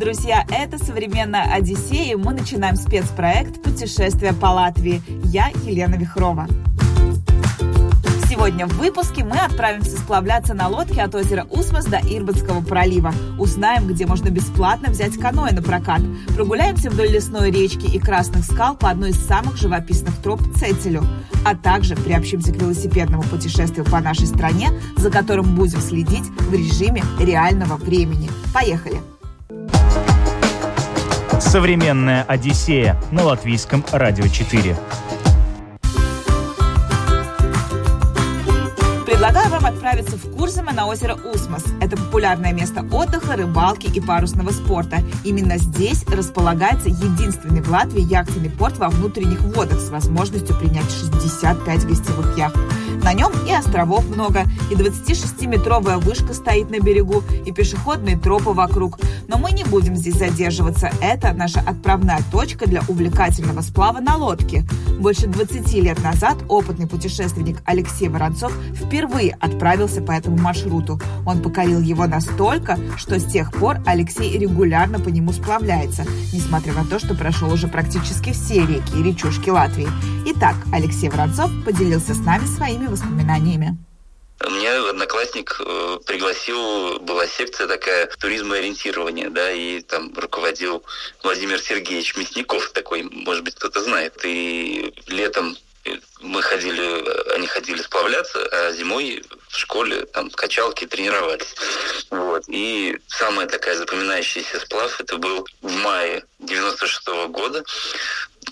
Друзья, это «Современная Одиссея», и мы начинаем спецпроект «Путешествие по Латвии». Я Елена Вихрова. Сегодня в выпуске мы отправимся сплавляться на лодке от озера Усмас до Ирбанского пролива. Узнаем, где можно бесплатно взять каноэ на прокат. Прогуляемся вдоль лесной речки и красных скал по одной из самых живописных троп Цетелю. А также приобщимся к велосипедному путешествию по нашей стране, за которым будем следить в режиме реального времени. Поехали! Современная Одиссея на латвийском радио 4. Предлагаю вам отправиться в Курзаме на озеро Усмас. Это популярное место отдыха, рыбалки и парусного спорта. Именно здесь располагается единственный в Латвии яхтенный порт во внутренних водах с возможностью принять 65 гостевых яхт. На нем и островов много, и 26-метровая вышка стоит на берегу, и пешеходные тропы вокруг. Но мы не будем здесь задерживаться. Это наша отправная точка для увлекательного сплава на лодке. Больше 20 лет назад опытный путешественник Алексей Воронцов впервые отправился по этому маршруту. Он покорил его настолько, что с тех пор Алексей регулярно по нему сплавляется, несмотря на то, что прошел уже практически все реки и речушки Латвии. Итак, Алексей Воронцов поделился с нами своими воспоминаниями. Меня одноклассник э, пригласил, была секция такая туризмоориентирование, да, и там руководил Владимир Сергеевич Мясников, такой, может быть, кто-то знает. И летом мы ходили, они ходили сплавляться, а зимой в школе там качалки тренировались. Вот. И самая такая запоминающаяся сплав, это был в мае 96 -го года.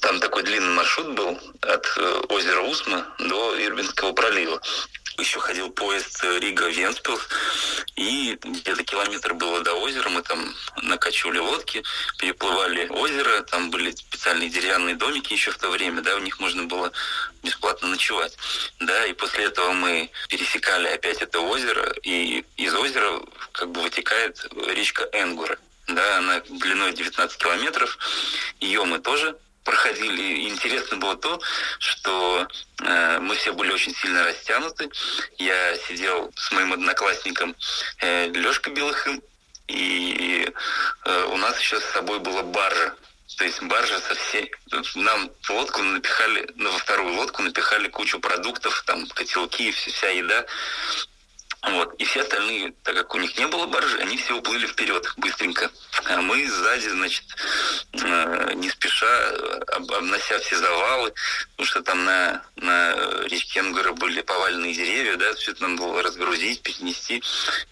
Там такой длинный маршрут был от э, озера Усма до Ирбинского пролива еще ходил поезд Рига-Венспилс, и где-то километр было до озера, мы там накачивали лодки, переплывали озеро, там были специальные деревянные домики еще в то время, да, у них можно было бесплатно ночевать, да, и после этого мы пересекали опять это озеро, и из озера как бы вытекает речка Энгура, да, она длиной 19 километров, ее мы тоже проходили. И интересно было то, что э, мы все были очень сильно растянуты. Я сидел с моим одноклассником э, Лешкой Белыхым, и э, у нас еще с собой была баржа. То есть баржа со всей... Нам в лодку напихали, ну, во вторую лодку напихали кучу продуктов, там, котелки, вся еда. Вот. И все остальные, так как у них не было баржи, они все уплыли вперед быстренько. А мы сзади, значит, э, не спеша, обнося все завалы, потому что там на, на речке Энгора были поваленные деревья, да, все это надо было разгрузить, перенести.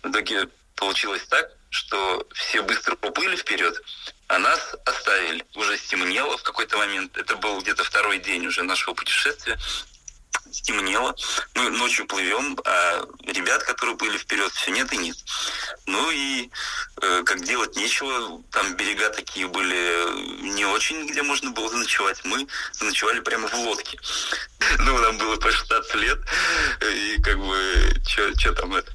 В итоге получилось так, что все быстро уплыли вперед, а нас оставили. Уже стемнело в какой-то момент. Это был где-то второй день уже нашего путешествия стемнело, мы ночью плывем, а ребят, которые были вперед, все нет и нет. Ну и э, как делать нечего, там берега такие были не очень, где можно было заночевать. Мы заночевали прямо в лодке. Ну, нам было по 16 лет, и как бы, что там это...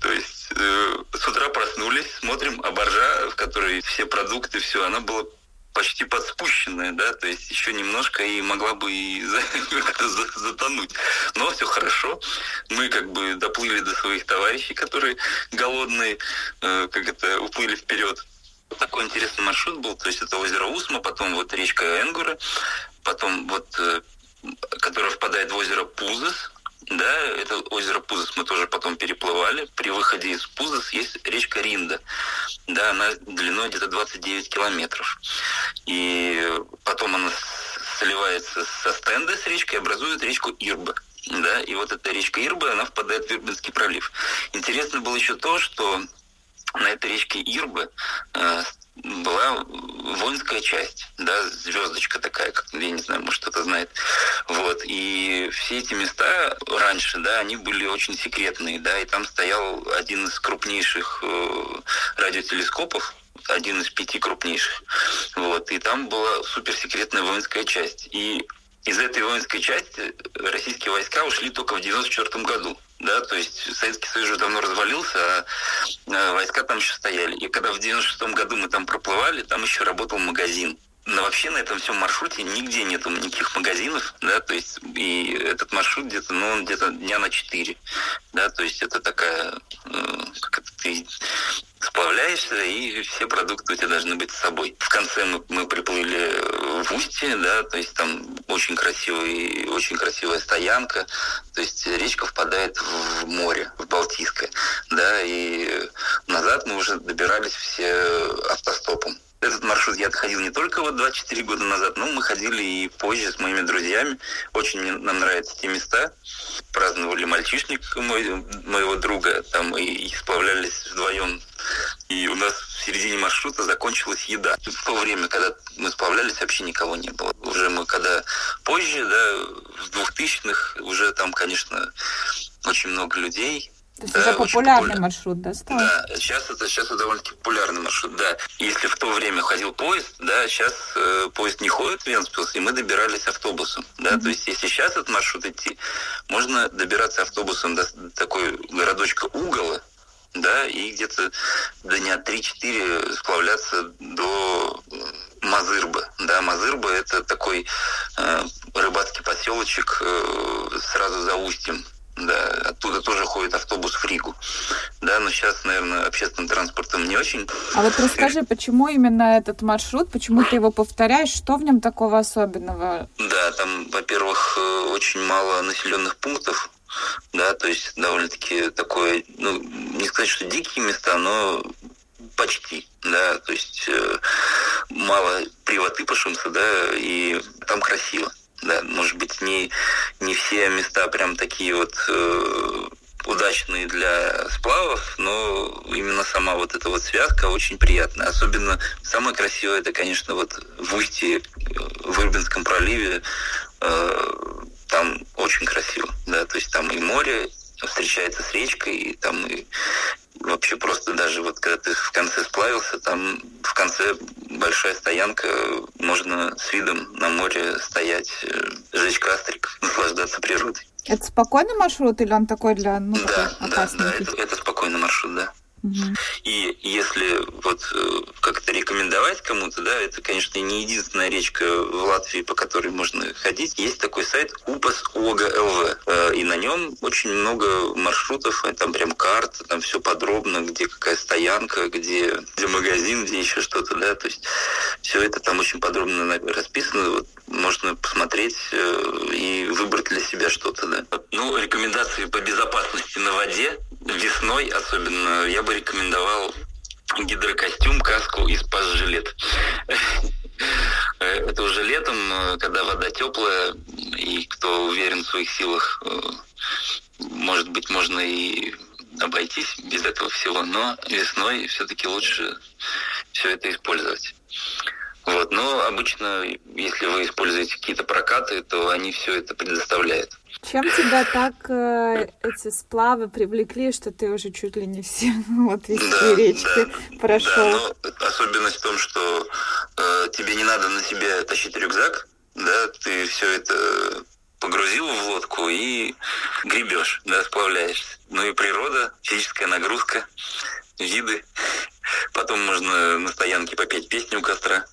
То есть э, с утра проснулись, смотрим, а боржа, в которой все продукты, все, она была почти подспущенная, да, то есть еще немножко и могла бы и затонуть. Но все хорошо. Мы как бы доплыли до своих товарищей, которые голодные, э, как это, уплыли вперед. Такой интересный маршрут был, то есть это озеро Усма, потом вот речка Энгура, потом вот, э, которая впадает в озеро Пузес, да, это озеро Пузос мы тоже потом переплывали. При выходе из Пузос есть речка Ринда. Да, она длиной где-то 29 километров. И потом она сливается со стенда с речкой и образует речку Ирба. Да, и вот эта речка Ирба, она впадает в Ирбинский пролив. Интересно было еще то, что на этой речке Ирбы э, была воинская часть, да, звездочка такая, как, я не знаю, может кто-то знает. Вот. И все эти места раньше, да, они были очень секретные, да, и там стоял один из крупнейших э, радиотелескопов, один из пяти крупнейших. Вот. И там была суперсекретная воинская часть. И из этой воинской части российские войска ушли только в 94 году. Да, то есть Советский Союз уже давно развалился, а, а войска там еще стояли. И когда в 96 году мы там проплывали, там еще работал магазин. Но вообще на этом всем маршруте нигде нету никаких магазинов, да, то есть и этот маршрут где-то, ну, он где-то дня на четыре, да, то есть это такая, э, как это ты сплавляешься, и все продукты у тебя должны быть с собой. В конце мы, мы приплыли в Устье, да, то есть там очень красивый, очень красивая стоянка, то есть речка впадает в море, в Балтийское, да, и назад мы уже добирались все автостопом. Этот маршрут я отходил не только вот 24 года назад, но мы ходили и позже с моими друзьями. Очень нам нравятся эти места. Праздновали мальчишник мой, моего друга, там и, и сплавлялись вдвоем. И у нас в середине маршрута закончилась еда. В то время, когда мы сплавлялись, вообще никого не было. Уже мы когда позже, да, в 2000-х, уже там, конечно, очень много людей, то есть да, уже популярный популя... маршрут, да, стал? Да, сейчас это, сейчас это довольно-таки популярный маршрут, да. Если в то время ходил поезд, да, сейчас э, поезд не ходит в Венспилс, и мы добирались автобусом, да, mm-hmm. то есть если сейчас этот маршрут идти, можно добираться автобусом до такой городочка Угола, да, и где-то дня 3-4 сплавляться до Мазырба. Да, Мазырба это такой э, рыбацкий поселочек э, сразу за устьем да, оттуда тоже ходит автобус в Ригу, да, но сейчас, наверное, общественным транспортом не очень. А вот расскажи, почему именно этот маршрут, почему ты его повторяешь, что в нем такого особенного? Да, там, во-первых, э, очень мало населенных пунктов, да, то есть довольно-таки такое, ну, не сказать, что дикие места, но почти, да, то есть э, мало приватыпашимся, да, и там красиво да, может быть, не, не все места прям такие вот э, удачные для сплавов, но именно сама вот эта вот связка очень приятная. Особенно самое красивое это, конечно, вот в устье, в Ирбинском проливе, э, там очень красиво, да, то есть там и море встречается с речкой, и там и вообще просто даже вот когда ты в конце сплавился, там в конце большая стоянка, можно с видом на море стоять, э, жечь кастрик, наслаждаться природой. Это спокойный маршрут или он такой для ну, да, да, да, это, это спокойный маршрут, да. И если вот э, как-то рекомендовать кому-то, да, это, конечно, не единственная речка в Латвии, по которой можно ходить. Есть такой сайт УПАС э, и на нем очень много маршрутов, там прям карта, там все подробно, где какая стоянка, где, где магазин, где еще что-то, да, то есть все это там очень подробно расписано, вот, можно посмотреть э, и выбрать для себя что-то, да. Ну, рекомендации по безопасности на воде весной особенно я бы рекомендовал гидрокостюм, каску и спас-жилет. Это уже летом, когда вода теплая, и кто уверен в своих силах, э, может быть, можно и обойтись без этого всего, но весной все-таки лучше все это использовать. Вот. Но обычно, если вы используете какие-то прокаты, то они все это предоставляют. Чем тебя так э, эти сплавы привлекли, что ты уже чуть ли не все вот везде да, речки да, прошел? Да, но особенность в том, что э, тебе не надо на себе тащить рюкзак, да, ты все это погрузил в лодку и гребешь, да, сплавляешься. Ну и природа, физическая нагрузка, виды. Потом можно на стоянке попеть песню у костра.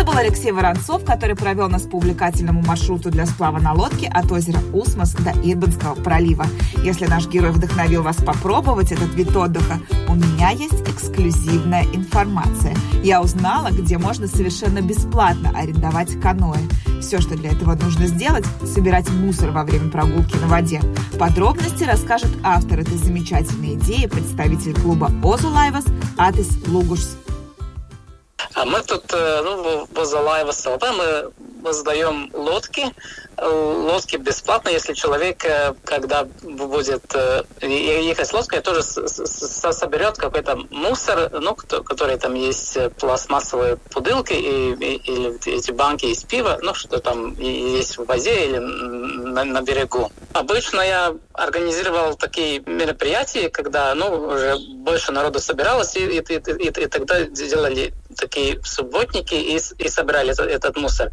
Это был Алексей Воронцов, который провел нас по увлекательному маршруту для сплава на лодке от озера Усмос до Ирбинского пролива. Если наш герой вдохновил вас попробовать этот вид отдыха, у меня есть эксклюзивная информация. Я узнала, где можно совершенно бесплатно арендовать каноэ. Все, что для этого нужно сделать, собирать мусор во время прогулки на воде. Подробности расскажет автор этой замечательной идеи, представитель клуба Озулайвас Атис Лугушс. А мы тут, ну, возле Лайва СЛВ мы сдаем лодки лодки бесплатно, если человек, когда будет ехать с лодкой, тоже соберет какой-то мусор, ну, который там есть пластмассовые пудылки и, или эти банки из пива, ну, что там есть в воде или на, на берегу. Обычно я организировал такие мероприятия, когда, ну, уже больше народу собиралось, и, и, и, и, и тогда делали такие субботники и, и собирали этот, этот мусор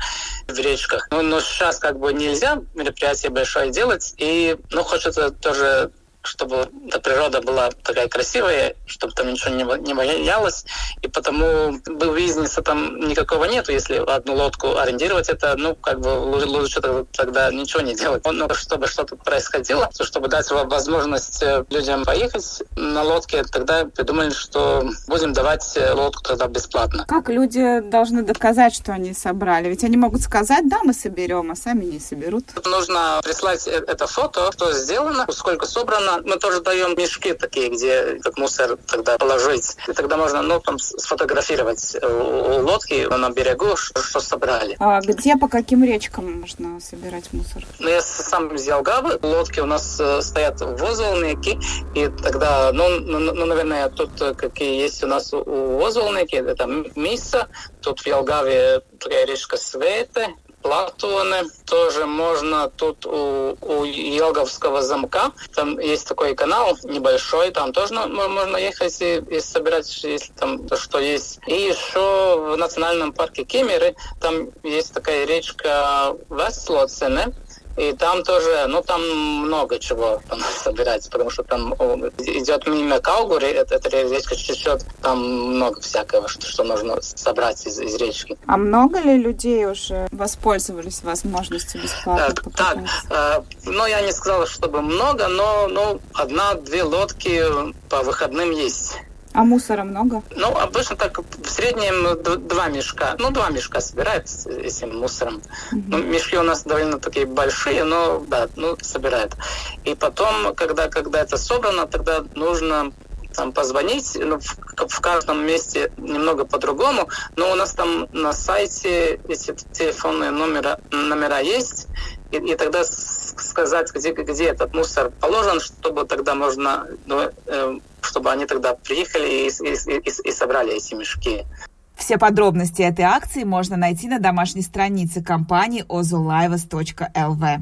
в речках. Ну, но сейчас как бы нельзя мероприятие большое делать, и ну, хочется тоже чтобы эта природа была такая красивая, чтобы там ничего не, не боялось. И потому бизнеса там никакого нету. Если одну лодку арендировать, это, ну, как бы лучше тогда ничего не делать. Но чтобы что-то происходило, чтобы дать возможность э, людям поехать на лодке, тогда придумали, что будем давать э, лодку тогда бесплатно. Как люди должны доказать, что они собрали? Ведь они могут сказать, да, мы соберем, а сами не соберут. Нужно прислать э, это фото, что сделано, сколько собрано, мы тоже даем мешки такие, где этот мусор тогда положить. И тогда можно, ну, там сфотографировать э, лодки на берегу, что, что собрали. А где, по каким речкам можно собирать мусор? Ну, я сам из Ялгавы. Лодки у нас э, стоят в Возволнике. И тогда, ну, ну, ну, наверное, тут э, какие есть у нас у Возволнике, это Миса. Тут в Ялгаве такая речка Свете, Платоны тоже можно тут у, у Елговского замка. Там есть такой канал небольшой, там тоже можно ехать и, и собирать, если там что есть. И еще в национальном парке Кемеры там есть такая речка Вестлоцене, и там тоже, ну, там много чего собирать, потому что там идет мимо Каугури, это, это речка чуть-чуть, там много всякого, что, что можно собрать из, из речки. А много ли людей уже воспользовались возможностью бесплатно Так, так э, ну, я не сказала, чтобы много, но ну, одна-две лодки по выходным есть. А мусора много? Ну, обычно так в среднем два мешка. Ну, два мешка собирают с этим мусором. Угу. Ну, мешки у нас довольно такие большие, но да, ну, собирают. И потом, когда, когда это собрано, тогда нужно там позвонить, ну, в, в каждом месте немного по-другому, но у нас там на сайте эти телефонные номера, номера есть, и, и тогда сказать, где, где этот мусор положен, чтобы тогда можно, ну, э, чтобы они тогда приехали и, и, и, и собрали эти мешки. Все подробности этой акции можно найти на домашней странице компании ozolivas.lv.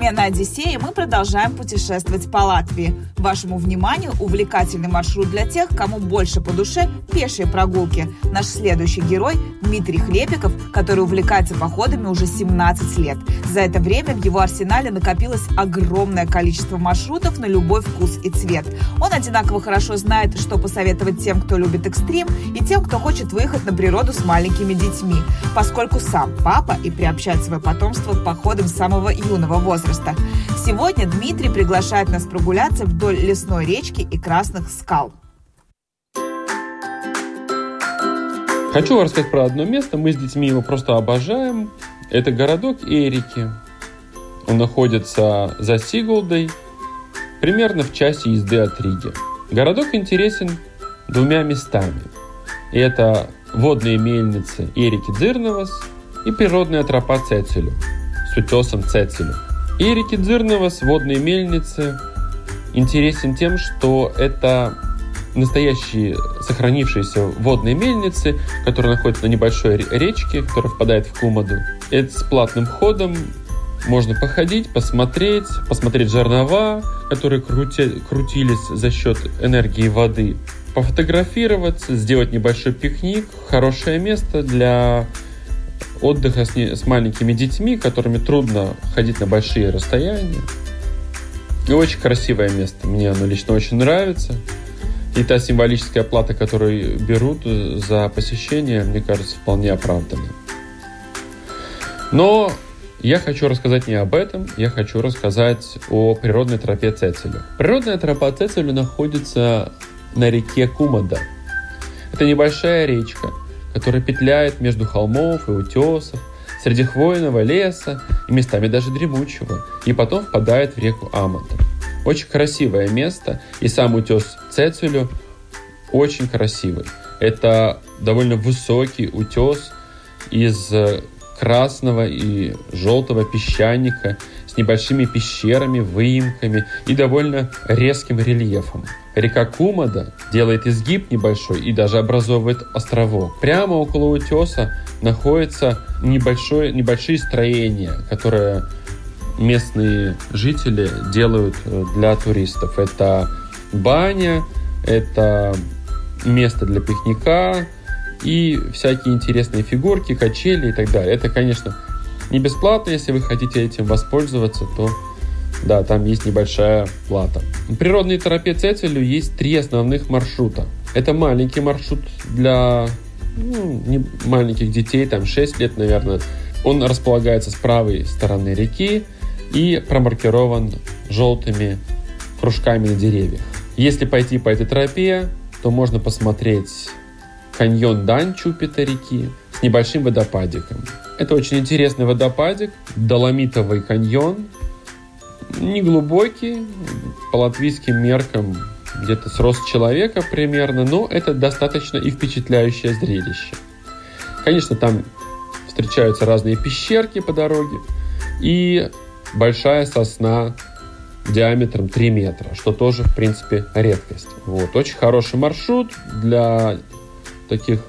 Современной Одиссее мы продолжаем путешествовать по Латвии. Вашему вниманию увлекательный маршрут для тех, кому больше по душе пешие прогулки. Наш следующий герой Дмитрий Хлебиков, который увлекается походами уже 17 лет. За это время в его арсенале накопилось огромное количество маршрутов на любой вкус и цвет. Он одинаково хорошо знает, что посоветовать тем, кто любит экстрим, и тем, кто хочет выехать на природу с маленькими детьми, поскольку сам папа и приобщает свое потомство к походам с самого юного возраста. Сегодня Дмитрий приглашает нас прогуляться вдоль лесной речки и красных скал. Хочу вам рассказать про одно место. Мы с детьми его просто обожаем. Это городок Эрики. Он находится за Сигулдой, примерно в часе езды от Риги. Городок интересен двумя местами. Это водные мельницы Эрики Дзирновас и природная тропа Цецелю с утесом Цецелю. Эрики Дзирновас водные мельницы интересен тем, что это настоящие сохранившиеся водные мельницы, которые находятся на небольшой речке, которая впадает в Кумаду. Это с платным ходом можно походить, посмотреть, посмотреть жернова, которые крути, крутились за счет энергии воды, пофотографироваться, сделать небольшой пикник. Хорошее место для отдыха с, не, с маленькими детьми, которыми трудно ходить на большие расстояния. И очень красивое место. Мне оно лично очень нравится. И та символическая плата, которую берут за посещение, мне кажется, вполне оправдана. Но я хочу рассказать не об этом, я хочу рассказать о природной тропе Цецелю. Природная тропа Цецелю находится на реке Кумада. Это небольшая речка, которая петляет между холмов и утесов, среди хвойного леса и местами даже дремучего, и потом впадает в реку Амонта. Очень красивое место, и сам утес Цецилю очень красивый. Это довольно высокий утес из красного и желтого песчаника небольшими пещерами, выемками и довольно резким рельефом. Река Кумада делает изгиб небольшой и даже образовывает островок. Прямо около утеса находятся небольшое, небольшие строения, которые местные жители делают э, для туристов. Это баня, это место для пикника и всякие интересные фигурки, качели и так далее. Это, конечно, не бесплатно, если вы хотите этим воспользоваться, то да, там есть небольшая плата. В природной тропе Цецелю есть три основных маршрута. Это маленький маршрут для ну, маленьких детей, там 6 лет, наверное. Он располагается с правой стороны реки и промаркирован желтыми кружками на деревьях. Если пойти по этой тропе, то можно посмотреть каньон Данчупита реки с небольшим водопадиком. Это очень интересный водопадик, доломитовый каньон, неглубокий, по латвийским меркам где-то с рост человека примерно, но это достаточно и впечатляющее зрелище. Конечно, там встречаются разные пещерки по дороге и большая сосна диаметром 3 метра, что тоже, в принципе, редкость. Вот. Очень хороший маршрут для таких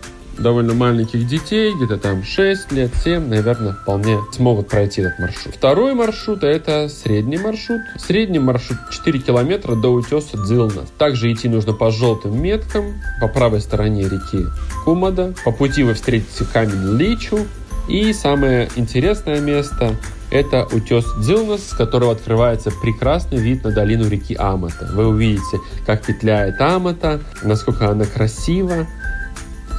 довольно маленьких детей, где-то там 6 лет, 7, наверное, вполне смогут пройти этот маршрут. Второй маршрут – это средний маршрут. Средний маршрут 4 километра до утеса Дзилна. Также идти нужно по желтым меткам, по правой стороне реки Кумада. По пути вы встретите камень Личу. И самое интересное место – это утес Дзилнас, с которого открывается прекрасный вид на долину реки Амата. Вы увидите, как петляет Амата, насколько она красива,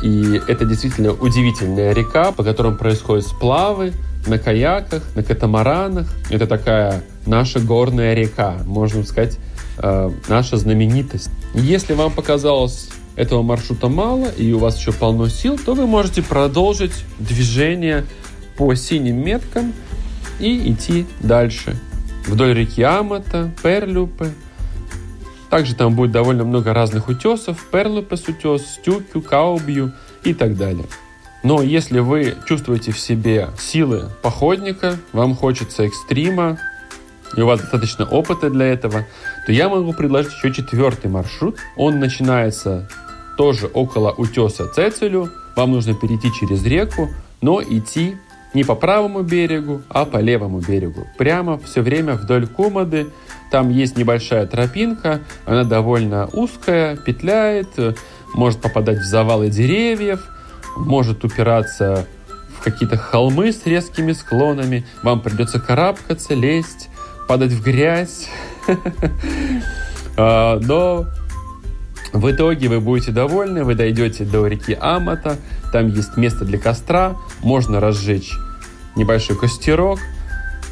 и это действительно удивительная река, по которым происходят сплавы на каяках, на катамаранах. Это такая наша горная река, можно сказать, э, наша знаменитость. Если вам показалось этого маршрута мало и у вас еще полно сил, то вы можете продолжить движение по синим меткам и идти дальше. Вдоль реки Амата, Перлюпы, также там будет довольно много разных утесов, Перлопес утес, Стюкю, Каубью и так далее. Но если вы чувствуете в себе силы походника, вам хочется экстрима, и у вас достаточно опыта для этого, то я могу предложить еще четвертый маршрут. Он начинается тоже около утеса Цецелю. Вам нужно перейти через реку, но идти не по правому берегу, а по левому берегу. Прямо все время вдоль Кумады там есть небольшая тропинка, она довольно узкая, петляет, может попадать в завалы деревьев, может упираться в какие-то холмы с резкими склонами. Вам придется карабкаться, лезть, падать в грязь. А, но в итоге вы будете довольны, вы дойдете до реки Амата, там есть место для костра, можно разжечь небольшой костерок,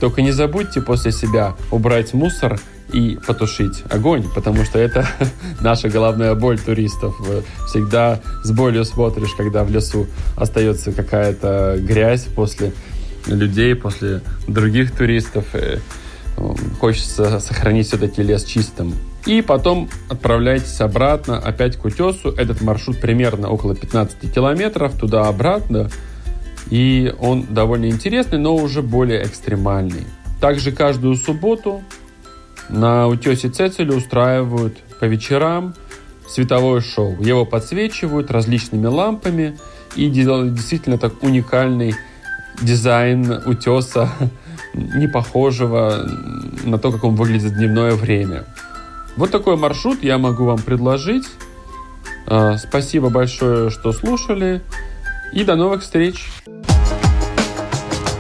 только не забудьте после себя убрать мусор и потушить огонь, потому что это наша головная боль туристов. Всегда с болью смотришь, когда в лесу остается какая-то грязь после людей, после других туристов. Хочется сохранить все-таки лес чистым. И потом отправляйтесь обратно опять к утесу. Этот маршрут примерно около 15 километров туда-обратно. И он довольно интересный, но уже более экстремальный. Также каждую субботу на утесе Цецеля устраивают по вечерам световое шоу. Его подсвечивают различными лампами и делают действительно так уникальный дизайн утеса, не похожего на то, как он выглядит в дневное время. Вот такой маршрут я могу вам предложить. А, спасибо большое, что слушали. И до новых встреч!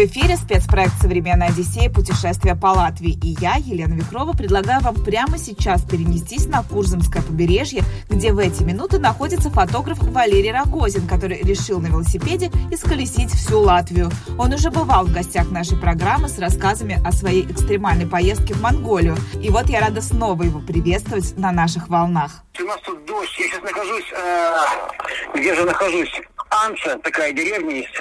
В эфире спецпроект «Современная Одиссея. Путешествие по Латвии». И я, Елена Вихрова, предлагаю вам прямо сейчас перенестись на Курзамское побережье, где в эти минуты находится фотограф Валерий Рогозин, который решил на велосипеде исколесить всю Латвию. Он уже бывал в гостях нашей программы с рассказами о своей экстремальной поездке в Монголию. И вот я рада снова его приветствовать на наших волнах. У нас тут дождь. Я сейчас нахожусь... Э, где же нахожусь? Анца, такая деревня есть,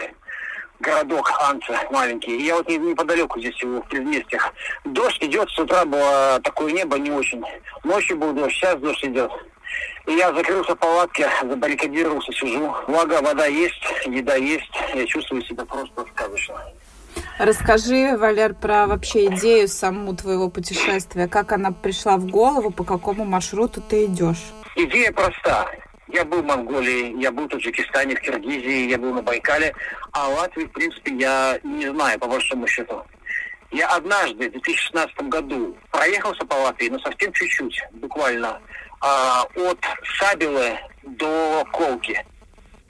городок Анца маленький. И я вот неподалеку здесь в предместьях. Дождь идет, с утра было такое небо не очень. Ночью был дождь, сейчас дождь идет. И я закрылся в палатке, забаррикадировался, сижу. Влага, вода есть, еда есть. Я чувствую себя просто сказочно. Расскажи, Валер, про вообще идею саму твоего путешествия. Как она пришла в голову, по какому маршруту ты идешь? Идея проста. Я был в Монголии, я был в Таджикистане, в Киргизии, я был на Байкале, а Латвии, в принципе, я не знаю, по большому счету. Я однажды, в 2016 году, проехался по Латвии, но совсем чуть-чуть, буквально, а, от Сабилы до Колки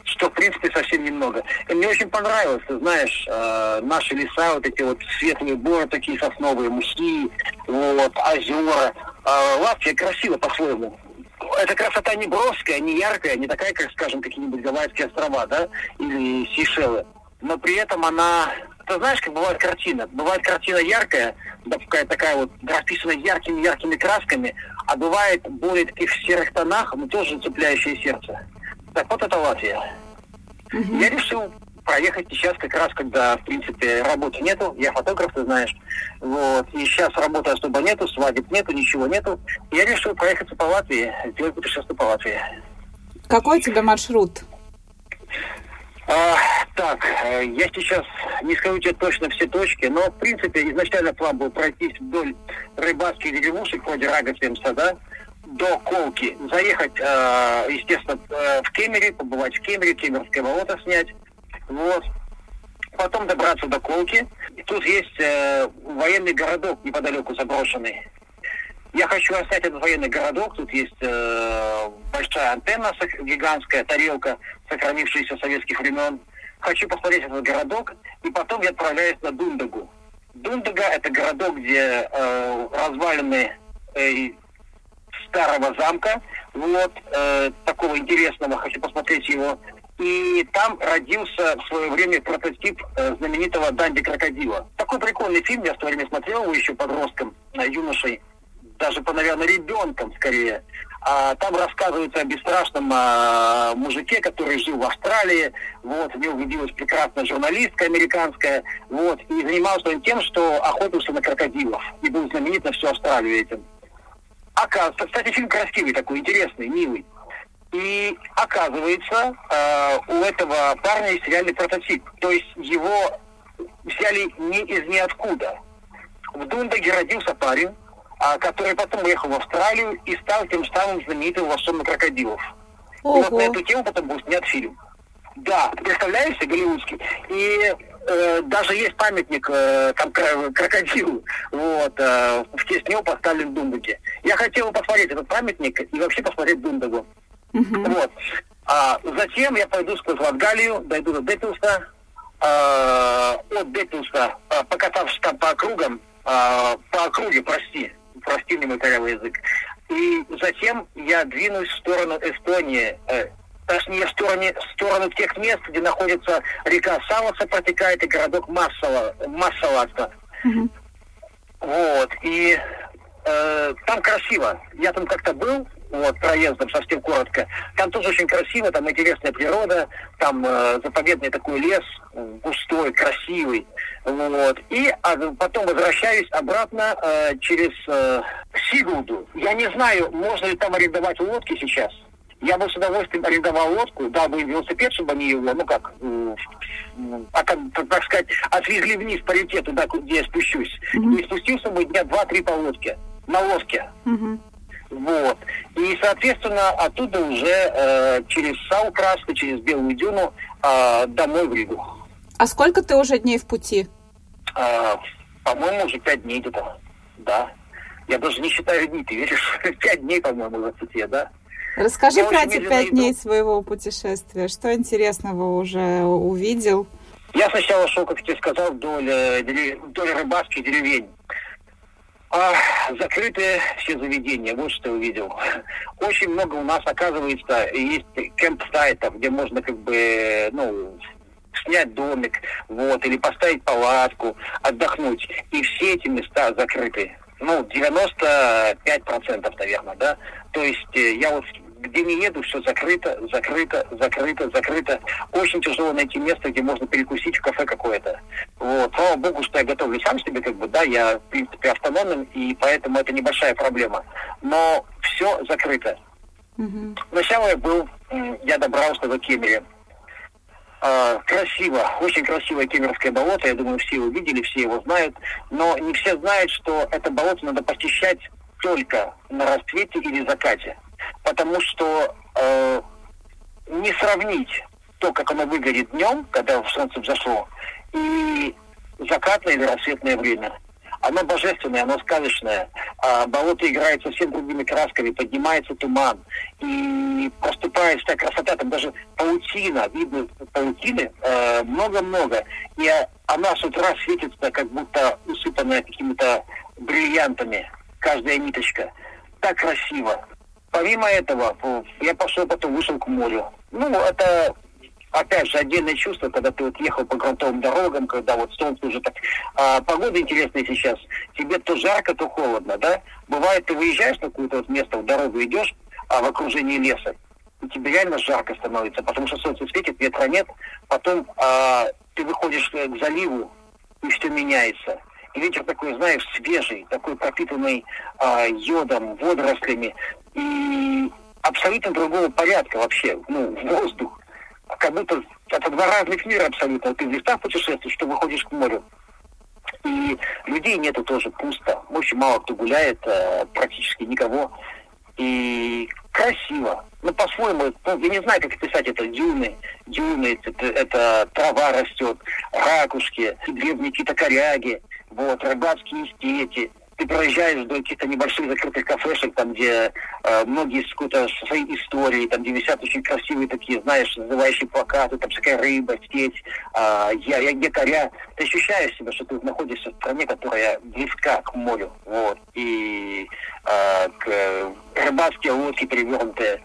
что, в принципе, совсем немного. И мне очень понравилось, ты знаешь, э, наши леса, вот эти вот светлые горы, такие сосновые, мухи, вот, озера. Э, Латвия красиво по-своему. Эта красота не броская, не яркая, не такая, как, скажем, какие-нибудь Гавайские острова, да, или Сейшелы. Но при этом она ты знаешь, как бывает картина. Бывает картина яркая, такая, такая вот расписана яркими-яркими красками, а бывает более таких серых тонах, но тоже цепляющее сердце. Так вот это Латвия. Угу. Я решил проехать сейчас как раз, когда, в принципе, работы нету. Я фотограф, ты знаешь. Вот. И сейчас работы особо нету, свадеб нету, ничего нету. Я решил проехаться по Латвии, сделать путешествие по Латвии. Какой у тебя маршрут? А, так, э, я сейчас не скажу тебе точно все точки, но, в принципе, изначально план был пройтись вдоль рыбацких деревушек, вроде Рагосвемса, да, до Колки, заехать, э, естественно, э, в Кемере, побывать в Кемере, Кемерское болото снять, вот. Потом добраться до Колки. И тут есть э, военный городок неподалеку заброшенный. Я хочу оставить этот военный городок. Тут есть э, большая антенна гигантская, тарелка, сохранившаяся с советских времен. Хочу посмотреть этот городок, и потом я отправляюсь на Дундагу. Дундага – это городок, где э, развалины э, старого замка, вот, э, такого интересного, хочу посмотреть его. И там родился в свое время прототип э, знаменитого Данди Крокодила. Такой прикольный фильм, я в то время смотрел его еще подростком, э, юношей, даже, по, наверное, ребенком скорее. А, там рассказывается о бесстрашном а, мужике, который жил в Австралии, вот, в него влюбилась прекрасная журналистка американская, вот, и занимался он тем, что охотился на крокодилов, и был знаменит на всю Австралию этим. Оказывается, кстати, фильм красивый такой, интересный, милый. И оказывается, э, у этого парня есть реальный прототип. То есть его взяли не из ниоткуда. В Дундаге родился парень, э, который потом уехал в Австралию и стал тем самым знаменитым лосом крокодилов. Ого. И вот на эту тему потом был снят фильм. Да, представляешь, голливудский. И э, даже есть памятник э, там крокодилу, вот, э, в честь него поставлен в Дундуге. Я хотел посмотреть этот памятник и вообще посмотреть Дундагу. Uh-huh. Вот. А затем я пойду сквозь Латгалию, дойду до Депилса, э, от Депилса, э, покатавшись там по округам, э, по округе, прости, прости мне мой корявый язык, и затем я двинусь в сторону Эстонии, э, точнее, в сторону, в сторону тех мест, где находится река Саласа протекает и городок Массала, Массаласта. Mm-hmm. Вот, и э, там красиво. Я там как-то был, вот, проездом совсем коротко. Там тоже очень красиво, там интересная природа, там э, заповедный такой лес, густой, красивый. Вот. И а, потом возвращаюсь обратно э, через э, Сигулду. Я не знаю, можно ли там арендовать лодки сейчас. Я бы с удовольствием арендовал лодку, дал бы им велосипед, чтобы они его, ну как, а, так, так сказать, отвезли вниз по реке туда, где я спущусь. Mm-hmm. И спустился бы дня два-три по лодке, на лодке. Mm-hmm. Вот. И, соответственно, оттуда уже э, через Сау Красный, через Белую Дюну э, домой в Ригу. А сколько ты уже дней в пути? Э, по-моему, уже пять дней где-то. Да. Я даже не считаю дни, ты веришь? Пять дней, по-моему, в пути, да. Расскажи про эти пять дней своего путешествия. Что интересного уже увидел? Я сначала шел, как тебе сказал, вдоль, э, вдоль рыбацких деревень. А, закрытые все заведения, вот что я увидел. Очень много у нас, оказывается, есть кемп-сайтов, где можно как бы, ну, снять домик, вот, или поставить палатку, отдохнуть. И все эти места закрыты. Ну, 95%, наверное, да. То есть э, я вот где не еду, все закрыто, закрыто, закрыто, закрыто. Очень тяжело найти место, где можно перекусить в кафе какое-то. Вот. Слава богу, что я готовлю сам себе, как бы, да, я, в принципе, автономен, и поэтому это небольшая проблема. Но все закрыто. Угу. Сначала я был, я добрался до Кемере. А, красиво, очень красивое Кемеровское болото, я думаю, все его видели, все его знают, но не все знают, что это болото надо посещать только на рассвете или закате, потому что э, не сравнить то, как оно выглядит днем, когда солнце взошло, и закатное или рассветное время – оно божественное, оно сказочное. А болото играет совсем другими красками, поднимается туман. И проступает вся красота, там даже паутина, видно паутины э, много-много. И она с утра светится, как будто усыпанная какими-то бриллиантами, каждая ниточка. Так красиво. Помимо этого, я пошел потом, вышел к морю. Ну, это опять же, отдельное чувство, когда ты вот ехал по грунтовым дорогам, когда вот солнце уже так... А, погода интересная сейчас. Тебе то жарко, то холодно, да? Бывает, ты выезжаешь на какое-то вот место, в дорогу идешь, а в окружении леса, и тебе реально жарко становится, потому что солнце светит, ветра нет. Потом а, ты выходишь к заливу, и все меняется. Ветер такой, знаешь, свежий, такой пропитанный а, йодом, водорослями. И абсолютно другого порядка вообще, ну, воздух как будто это два разных мира абсолютно. Ты в лифтах путешествуешь, что выходишь к морю. И людей нету тоже пусто. Очень мало кто гуляет, э, практически никого. И красиво. Ну, по-своему, ну, я не знаю, как описать это. Дюны, дюны, это, это трава растет, ракушки, коряги, вот, рыбацкие стети ты проезжаешь до каких-то небольших закрытых кафешек, там, где э, многие с какой-то своей историей, там, где висят очень красивые такие, знаешь, называющие плакаты, там всякая рыба, сеть, э, я, я якоря. Ты ощущаешь себя, что ты находишься в стране, которая близка к морю, вот, и э, к, рыбацкие лодки перевернутые.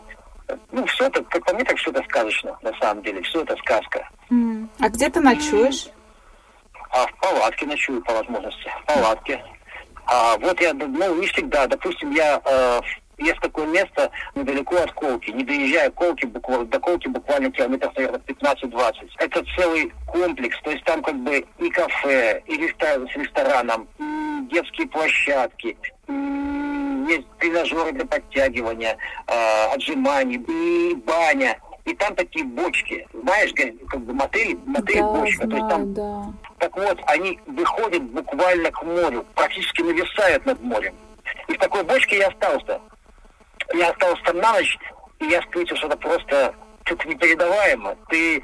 Ну, все это, как по мне, так все это сказочно, на самом деле, все это сказка. Mm. А где ты ночуешь? А в палатке ночую по возможности. В палатке. А вот я, ну, не всегда. Допустим, я э, есть такое место недалеко от Колки. Не доезжая Колки, буквально, до Колки буквально километров, наверное, 15-20. Это целый комплекс. То есть там как бы и кафе, и ресторан с рестораном, и детские площадки, есть тренажеры для подтягивания, э, отжиманий, и баня. И там такие бочки, знаешь, как бы мотель, мотель да, бочка. Знаю, То есть там, да. так вот, они выходят буквально к морю, практически нависают над морем. И в такой бочке я остался. Я остался там на ночь, и я встретил что-то просто что-то непередаваемо. Ты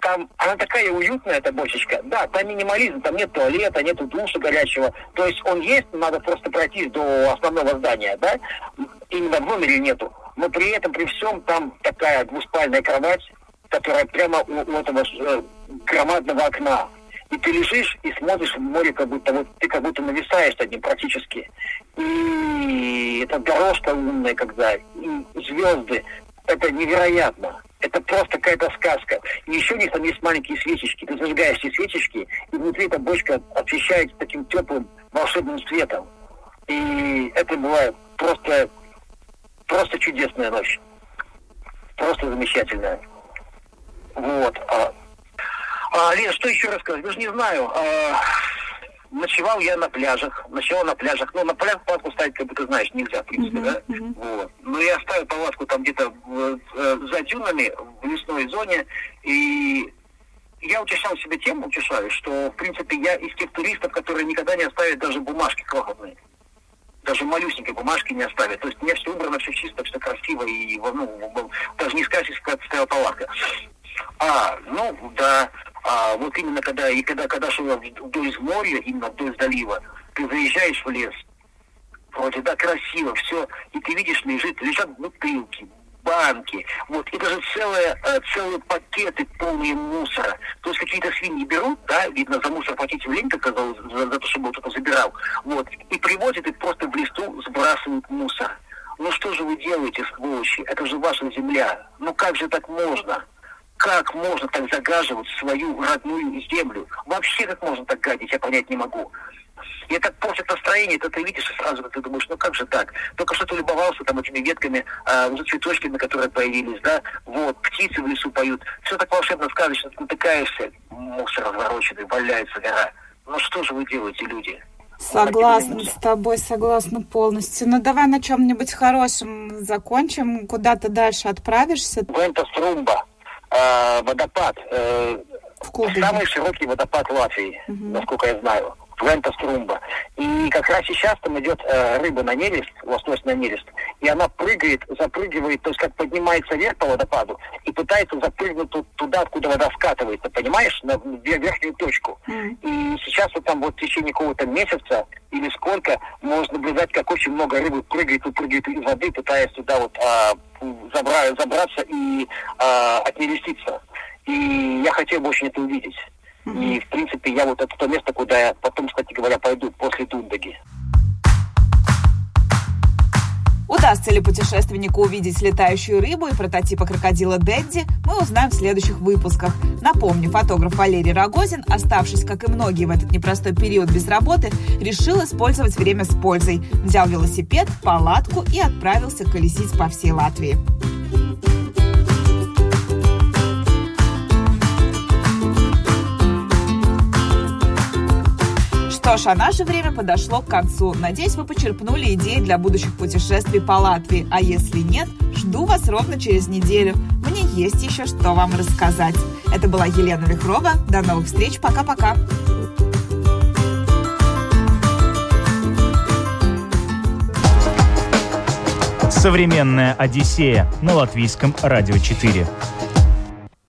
там, она такая уютная, эта бочечка. Да, там минимализм, там нет туалета, нет душа горячего. То есть он есть, надо просто пройти до основного здания, да? Именно в номере нету но при этом, при всем, там такая двуспальная кровать, которая прямо у, у этого э, громадного окна. И ты лежишь и смотришь в море, как будто вот ты как будто нависаешь над ним практически. И это дорожка лунная, когда, и звезды. Это невероятно. Это просто какая-то сказка. И еще у них там есть маленькие свечечки. Ты зажигаешь эти свечечки, и внутри эта бочка освещается таким теплым волшебным светом. И это бывает просто Просто чудесная ночь. Просто замечательная. Вот. А, а, Лен, что еще рассказать? Даже не знаю. А, ночевал я на пляжах. Ночевал на пляжах. Ну, на пляж палатку ставить, как бы ты знаешь, нельзя, в принципе, uh-huh, да? Uh-huh. Вот. Но я ставил палатку там где-то э, за дюнами, в лесной зоне. И я утешал себе тем, утешаю, что, в принципе, я из тех туристов, которые никогда не оставят даже бумажки крохотные даже малюсенькой бумажки не оставят. То есть у меня все убрано, все чисто, все красиво, и ну, даже не скажешь, как стояла палатка. А, ну, да, а, вот именно когда, и когда, когда шел вдоль моря, именно вдоль залива, ты заезжаешь в лес, вроде, да, красиво, все, и ты видишь, лежит, лежат бутылки, банки, вот, и даже целые, э, целые пакеты полные мусора. То есть какие-то свиньи берут, да, видно, за мусор платить лень, как за, за, то, чтобы кто-то забирал, вот, и привозят и просто в листу сбрасывают мусор. Ну что же вы делаете, сволочи? Это же ваша земля. Ну как же так можно? Как можно так загаживать свою родную землю? Вообще как можно так гадить, я понять не могу. И это портит настроение, это ты видишь и сразу ты думаешь, ну как же так? Только что ты любовался там этими ветками, э, уже цветочками, которые появились, да, вот, птицы в лесу поют. Все так волшебно сказочно, ты натыкаешься, мусор развороченный, валяется гора. Ну что же вы делаете, люди? Согласна с тобой, согласна полностью. Ну давай на чем-нибудь хорошем закончим. Куда ты дальше отправишься? Вента Струмба, э, водопад. Э, В самый широкий водопад Латвии, угу. насколько я знаю. Вента Струмба. И как раз сейчас там идет э, рыба на нерест, лосось на нерест, и она прыгает, запрыгивает, то есть как поднимается вверх по водопаду и пытается запрыгнуть туда, откуда вода скатывается, понимаешь, на верхнюю точку. Mm. И сейчас вот там вот в течение какого-то месяца или сколько можно наблюдать, как очень много рыбы прыгает, выпрыгивает из воды, пытаясь туда вот а, забра- забраться и а, отнереститься. И я хотел бы очень это увидеть. И, в принципе, я вот это то место, куда я потом, кстати говоря, пойду после Дундаги. Удастся ли путешественнику увидеть летающую рыбу и прототипа крокодила Дэдди, мы узнаем в следующих выпусках. Напомню, фотограф Валерий Рогозин, оставшись, как и многие в этот непростой период без работы, решил использовать время с пользой. Взял велосипед, палатку и отправился колесить по всей Латвии. Что ж, а наше время подошло к концу. Надеюсь, вы почерпнули идеи для будущих путешествий по Латвии. А если нет, жду вас ровно через неделю. Мне есть еще что вам рассказать. Это была Елена Вихрова. До новых встреч. Пока-пока. Современная Одиссея на латвийском радио 4.